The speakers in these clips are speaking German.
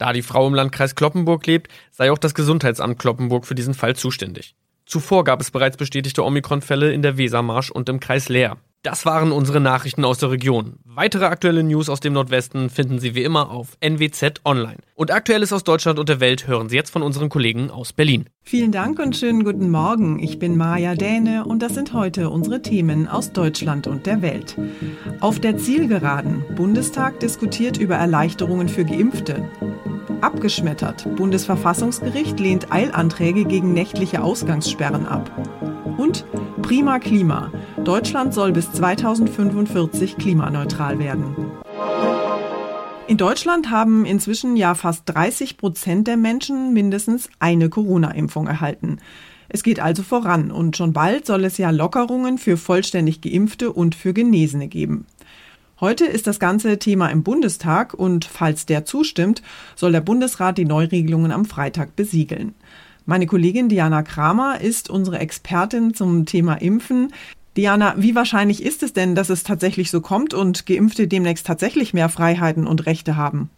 Da die Frau im Landkreis Kloppenburg lebt, sei auch das Gesundheitsamt Kloppenburg für diesen Fall zuständig. Zuvor gab es bereits bestätigte Omikron-Fälle in der Wesermarsch und im Kreis Leer. Das waren unsere Nachrichten aus der Region. Weitere aktuelle News aus dem Nordwesten finden Sie wie immer auf NWZ Online. Und Aktuelles aus Deutschland und der Welt hören Sie jetzt von unseren Kollegen aus Berlin. Vielen Dank und schönen guten Morgen. Ich bin Maja Däne und das sind heute unsere Themen aus Deutschland und der Welt. Auf der Zielgeraden. Bundestag diskutiert über Erleichterungen für Geimpfte. Abgeschmettert. Bundesverfassungsgericht lehnt Eilanträge gegen nächtliche Ausgangssperren ab. Und Prima Klima. Deutschland soll bis 2045 klimaneutral werden. In Deutschland haben inzwischen ja fast 30 Prozent der Menschen mindestens eine Corona-Impfung erhalten. Es geht also voran und schon bald soll es ja Lockerungen für vollständig geimpfte und für Genesene geben. Heute ist das ganze Thema im Bundestag und falls der zustimmt, soll der Bundesrat die Neuregelungen am Freitag besiegeln. Meine Kollegin Diana Kramer ist unsere Expertin zum Thema Impfen. Diana, wie wahrscheinlich ist es denn, dass es tatsächlich so kommt und Geimpfte demnächst tatsächlich mehr Freiheiten und Rechte haben?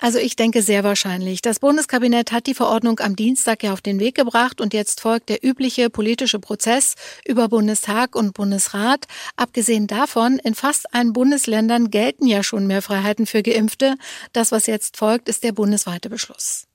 Also ich denke sehr wahrscheinlich. Das Bundeskabinett hat die Verordnung am Dienstag ja auf den Weg gebracht und jetzt folgt der übliche politische Prozess über Bundestag und Bundesrat. Abgesehen davon, in fast allen Bundesländern gelten ja schon mehr Freiheiten für Geimpfte. Das, was jetzt folgt, ist der bundesweite Beschluss.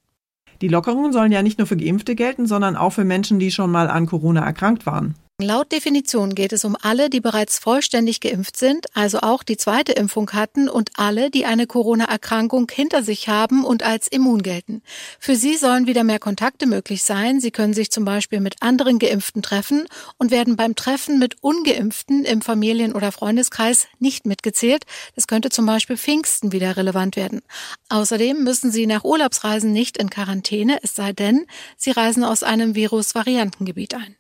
Die Lockerungen sollen ja nicht nur für Geimpfte gelten, sondern auch für Menschen, die schon mal an Corona erkrankt waren. Laut Definition geht es um alle, die bereits vollständig geimpft sind, also auch die zweite Impfung hatten und alle, die eine Corona-Erkrankung hinter sich haben und als immun gelten. Für sie sollen wieder mehr Kontakte möglich sein. Sie können sich zum Beispiel mit anderen Geimpften treffen und werden beim Treffen mit Ungeimpften im Familien- oder Freundeskreis nicht mitgezählt. Das könnte zum Beispiel Pfingsten wieder relevant werden. Außerdem müssen sie nach Urlaubsreisen nicht in Quarantäne, es sei denn, sie reisen aus einem Virus-Variantengebiet ein.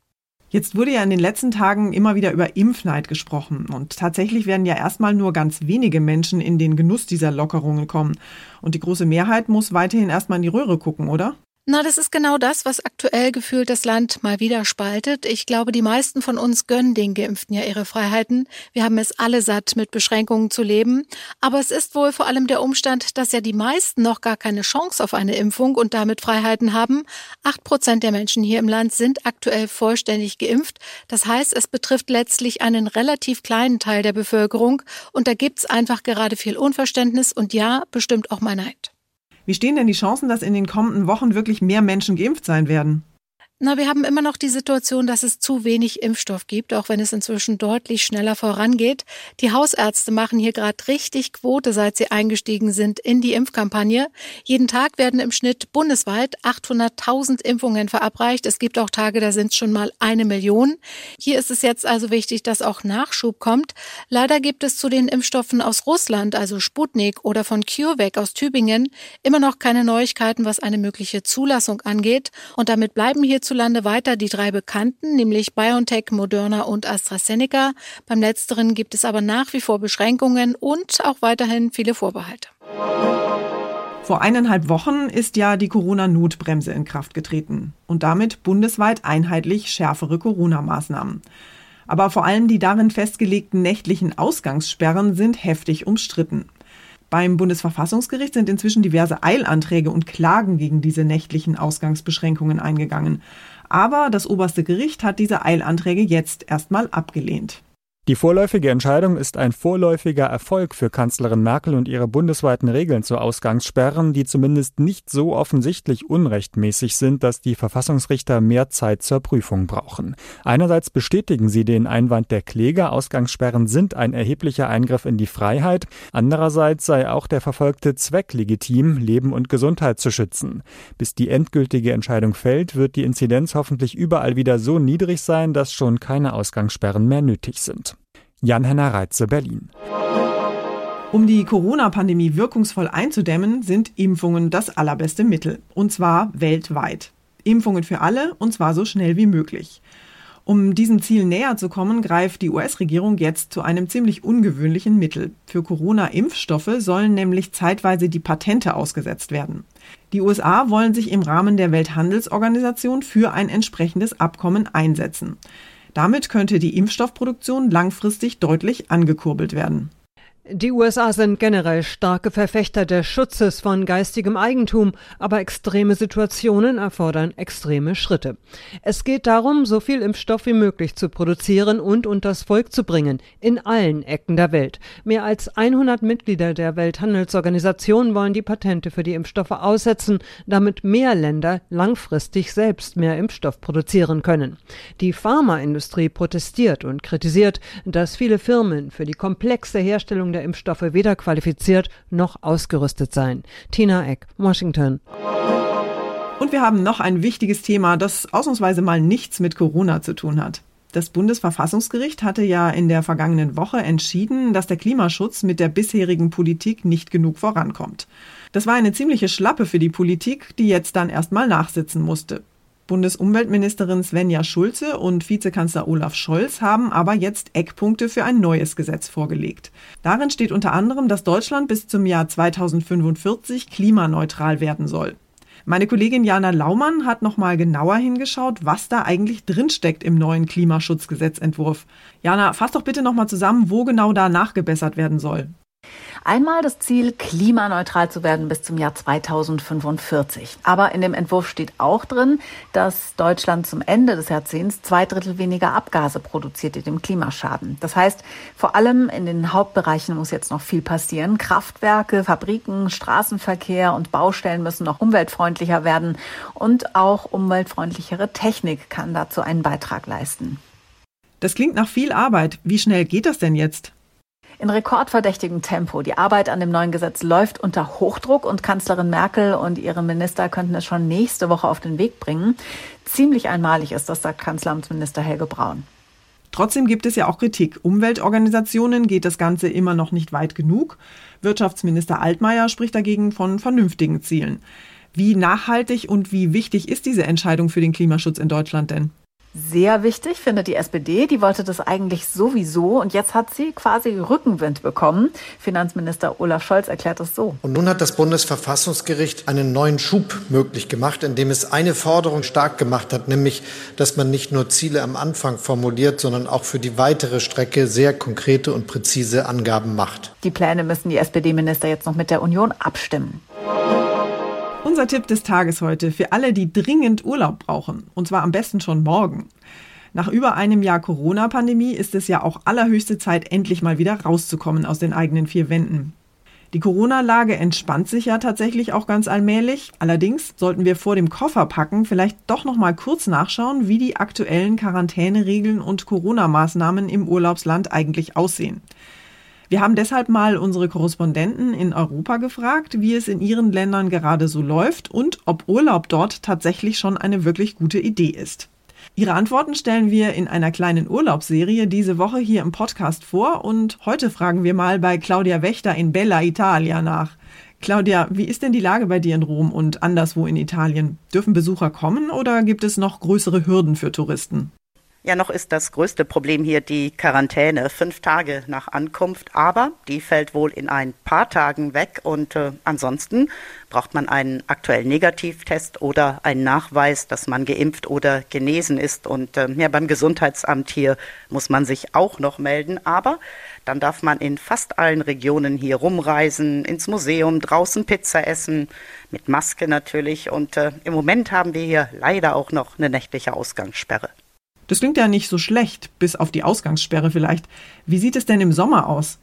Jetzt wurde ja in den letzten Tagen immer wieder über Impfneid gesprochen und tatsächlich werden ja erstmal nur ganz wenige Menschen in den Genuss dieser Lockerungen kommen. Und die große Mehrheit muss weiterhin erstmal in die Röhre gucken, oder? Na, das ist genau das, was aktuell gefühlt das Land mal wieder spaltet. Ich glaube, die meisten von uns gönnen den Geimpften ja ihre Freiheiten. Wir haben es alle satt, mit Beschränkungen zu leben. Aber es ist wohl vor allem der Umstand, dass ja die meisten noch gar keine Chance auf eine Impfung und damit Freiheiten haben. Acht Prozent der Menschen hier im Land sind aktuell vollständig geimpft. Das heißt, es betrifft letztlich einen relativ kleinen Teil der Bevölkerung. Und da gibt's einfach gerade viel Unverständnis und ja, bestimmt auch mal Neid. Wie stehen denn die Chancen, dass in den kommenden Wochen wirklich mehr Menschen geimpft sein werden? Na, wir haben immer noch die Situation, dass es zu wenig Impfstoff gibt, auch wenn es inzwischen deutlich schneller vorangeht. Die Hausärzte machen hier gerade richtig Quote, seit sie eingestiegen sind in die Impfkampagne. Jeden Tag werden im Schnitt bundesweit 800.000 Impfungen verabreicht. Es gibt auch Tage, da sind es schon mal eine Million. Hier ist es jetzt also wichtig, dass auch Nachschub kommt. Leider gibt es zu den Impfstoffen aus Russland, also Sputnik oder von CureVac aus Tübingen, immer noch keine Neuigkeiten, was eine mögliche Zulassung angeht. Und damit bleiben hier hierzulande weiter die drei bekannten, nämlich BioNTech, Moderna und AstraZeneca. Beim letzteren gibt es aber nach wie vor Beschränkungen und auch weiterhin viele Vorbehalte. Vor eineinhalb Wochen ist ja die Corona-Notbremse in Kraft getreten und damit bundesweit einheitlich schärfere Corona-Maßnahmen. Aber vor allem die darin festgelegten nächtlichen Ausgangssperren sind heftig umstritten. Beim Bundesverfassungsgericht sind inzwischen diverse Eilanträge und Klagen gegen diese nächtlichen Ausgangsbeschränkungen eingegangen. Aber das oberste Gericht hat diese Eilanträge jetzt erstmal abgelehnt. Die vorläufige Entscheidung ist ein vorläufiger Erfolg für Kanzlerin Merkel und ihre bundesweiten Regeln zu Ausgangssperren, die zumindest nicht so offensichtlich unrechtmäßig sind, dass die Verfassungsrichter mehr Zeit zur Prüfung brauchen. Einerseits bestätigen sie den Einwand der Kläger, Ausgangssperren sind ein erheblicher Eingriff in die Freiheit, andererseits sei auch der verfolgte Zweck legitim, Leben und Gesundheit zu schützen. Bis die endgültige Entscheidung fällt, wird die Inzidenz hoffentlich überall wieder so niedrig sein, dass schon keine Ausgangssperren mehr nötig sind. Jan-Henner Reitze, Berlin. Um die Corona-Pandemie wirkungsvoll einzudämmen, sind Impfungen das allerbeste Mittel. Und zwar weltweit. Impfungen für alle und zwar so schnell wie möglich. Um diesem Ziel näher zu kommen, greift die US-Regierung jetzt zu einem ziemlich ungewöhnlichen Mittel. Für Corona-Impfstoffe sollen nämlich zeitweise die Patente ausgesetzt werden. Die USA wollen sich im Rahmen der Welthandelsorganisation für ein entsprechendes Abkommen einsetzen. Damit könnte die Impfstoffproduktion langfristig deutlich angekurbelt werden. Die USA sind generell starke Verfechter des Schutzes von geistigem Eigentum, aber extreme Situationen erfordern extreme Schritte. Es geht darum, so viel Impfstoff wie möglich zu produzieren und unters Volk zu bringen, in allen Ecken der Welt. Mehr als 100 Mitglieder der Welthandelsorganisation wollen die Patente für die Impfstoffe aussetzen, damit mehr Länder langfristig selbst mehr Impfstoff produzieren können. Die Pharmaindustrie protestiert und kritisiert, dass viele Firmen für die komplexe Herstellung der Impfstoffe weder qualifiziert noch ausgerüstet seien. Tina Eck, Washington. Und wir haben noch ein wichtiges Thema, das ausnahmsweise mal nichts mit Corona zu tun hat. Das Bundesverfassungsgericht hatte ja in der vergangenen Woche entschieden, dass der Klimaschutz mit der bisherigen Politik nicht genug vorankommt. Das war eine ziemliche Schlappe für die Politik, die jetzt dann erstmal nachsitzen musste. Bundesumweltministerin Svenja Schulze und Vizekanzler Olaf Scholz haben aber jetzt Eckpunkte für ein neues Gesetz vorgelegt. Darin steht unter anderem, dass Deutschland bis zum Jahr 2045 klimaneutral werden soll. Meine Kollegin Jana Laumann hat noch mal genauer hingeschaut, was da eigentlich drinsteckt im neuen Klimaschutzgesetzentwurf. Jana, fass doch bitte noch mal zusammen, wo genau da nachgebessert werden soll. Einmal das Ziel, klimaneutral zu werden bis zum Jahr 2045. Aber in dem Entwurf steht auch drin, dass Deutschland zum Ende des Jahrzehnts zwei Drittel weniger Abgase produziert, die dem Klima schaden. Das heißt, vor allem in den Hauptbereichen muss jetzt noch viel passieren. Kraftwerke, Fabriken, Straßenverkehr und Baustellen müssen noch umweltfreundlicher werden und auch umweltfreundlichere Technik kann dazu einen Beitrag leisten. Das klingt nach viel Arbeit. Wie schnell geht das denn jetzt? In rekordverdächtigem Tempo. Die Arbeit an dem neuen Gesetz läuft unter Hochdruck und Kanzlerin Merkel und ihre Minister könnten es schon nächste Woche auf den Weg bringen. Ziemlich einmalig ist das, sagt Kanzleramtsminister Helge Braun. Trotzdem gibt es ja auch Kritik. Umweltorganisationen geht das Ganze immer noch nicht weit genug. Wirtschaftsminister Altmaier spricht dagegen von vernünftigen Zielen. Wie nachhaltig und wie wichtig ist diese Entscheidung für den Klimaschutz in Deutschland denn? Sehr wichtig, findet die SPD. Die wollte das eigentlich sowieso und jetzt hat sie quasi Rückenwind bekommen. Finanzminister Olaf Scholz erklärt es so. Und nun hat das Bundesverfassungsgericht einen neuen Schub möglich gemacht, indem es eine Forderung stark gemacht hat, nämlich, dass man nicht nur Ziele am Anfang formuliert, sondern auch für die weitere Strecke sehr konkrete und präzise Angaben macht. Die Pläne müssen die SPD-Minister jetzt noch mit der Union abstimmen. Unser Tipp des Tages heute für alle, die dringend Urlaub brauchen. Und zwar am besten schon morgen. Nach über einem Jahr Corona-Pandemie ist es ja auch allerhöchste Zeit, endlich mal wieder rauszukommen aus den eigenen vier Wänden. Die Corona-Lage entspannt sich ja tatsächlich auch ganz allmählich. Allerdings sollten wir vor dem Kofferpacken vielleicht doch noch mal kurz nachschauen, wie die aktuellen Quarantäneregeln und Corona-Maßnahmen im Urlaubsland eigentlich aussehen. Wir haben deshalb mal unsere Korrespondenten in Europa gefragt, wie es in ihren Ländern gerade so läuft und ob Urlaub dort tatsächlich schon eine wirklich gute Idee ist. Ihre Antworten stellen wir in einer kleinen Urlaubsserie diese Woche hier im Podcast vor und heute fragen wir mal bei Claudia Wächter in Bella Italia nach. Claudia, wie ist denn die Lage bei dir in Rom und anderswo in Italien? Dürfen Besucher kommen oder gibt es noch größere Hürden für Touristen? Ja, noch ist das größte Problem hier die Quarantäne, fünf Tage nach Ankunft, aber die fällt wohl in ein paar Tagen weg und äh, ansonsten braucht man einen aktuellen Negativtest oder einen Nachweis, dass man geimpft oder genesen ist. Und äh, ja, beim Gesundheitsamt hier muss man sich auch noch melden, aber dann darf man in fast allen Regionen hier rumreisen, ins Museum, draußen Pizza essen, mit Maske natürlich. Und äh, im Moment haben wir hier leider auch noch eine nächtliche Ausgangssperre. Das klingt ja nicht so schlecht, bis auf die Ausgangssperre vielleicht. Wie sieht es denn im Sommer aus?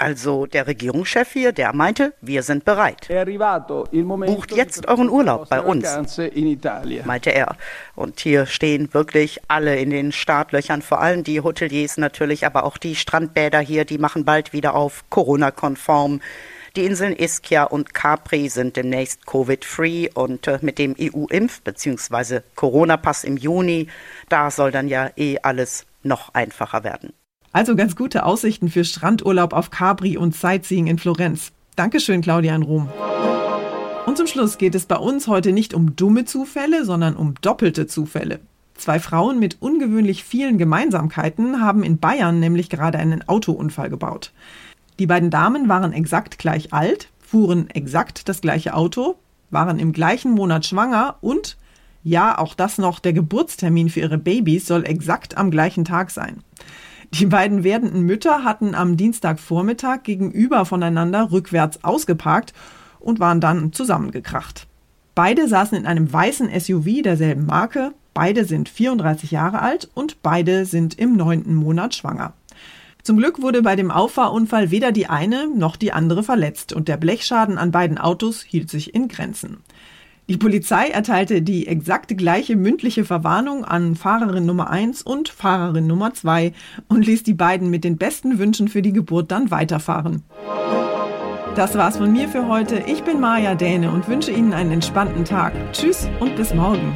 Also der Regierungschef hier, der meinte, wir sind bereit. Bucht jetzt euren Urlaub bei uns, meinte er. Und hier stehen wirklich alle in den Startlöchern, vor allem die Hoteliers natürlich, aber auch die Strandbäder hier, die machen bald wieder auf, Corona-konform. Die Inseln Ischia und Capri sind demnächst Covid-free und äh, mit dem EU-Impf- bzw. Corona-Pass im Juni, da soll dann ja eh alles noch einfacher werden. Also ganz gute Aussichten für Strandurlaub auf Capri und Sightseeing in Florenz. Dankeschön, Claudia in Rom. Und zum Schluss geht es bei uns heute nicht um dumme Zufälle, sondern um doppelte Zufälle. Zwei Frauen mit ungewöhnlich vielen Gemeinsamkeiten haben in Bayern nämlich gerade einen Autounfall gebaut. Die beiden Damen waren exakt gleich alt, fuhren exakt das gleiche Auto, waren im gleichen Monat schwanger und, ja, auch das noch, der Geburtstermin für ihre Babys soll exakt am gleichen Tag sein. Die beiden werdenden Mütter hatten am Dienstagvormittag gegenüber voneinander rückwärts ausgeparkt und waren dann zusammengekracht. Beide saßen in einem weißen SUV derselben Marke, beide sind 34 Jahre alt und beide sind im neunten Monat schwanger. Zum Glück wurde bei dem Auffahrunfall weder die eine noch die andere verletzt und der Blechschaden an beiden Autos hielt sich in Grenzen. Die Polizei erteilte die exakt gleiche mündliche Verwarnung an Fahrerin Nummer 1 und Fahrerin Nummer 2 und ließ die beiden mit den besten Wünschen für die Geburt dann weiterfahren. Das war's von mir für heute. Ich bin Maja Däne und wünsche Ihnen einen entspannten Tag. Tschüss und bis morgen.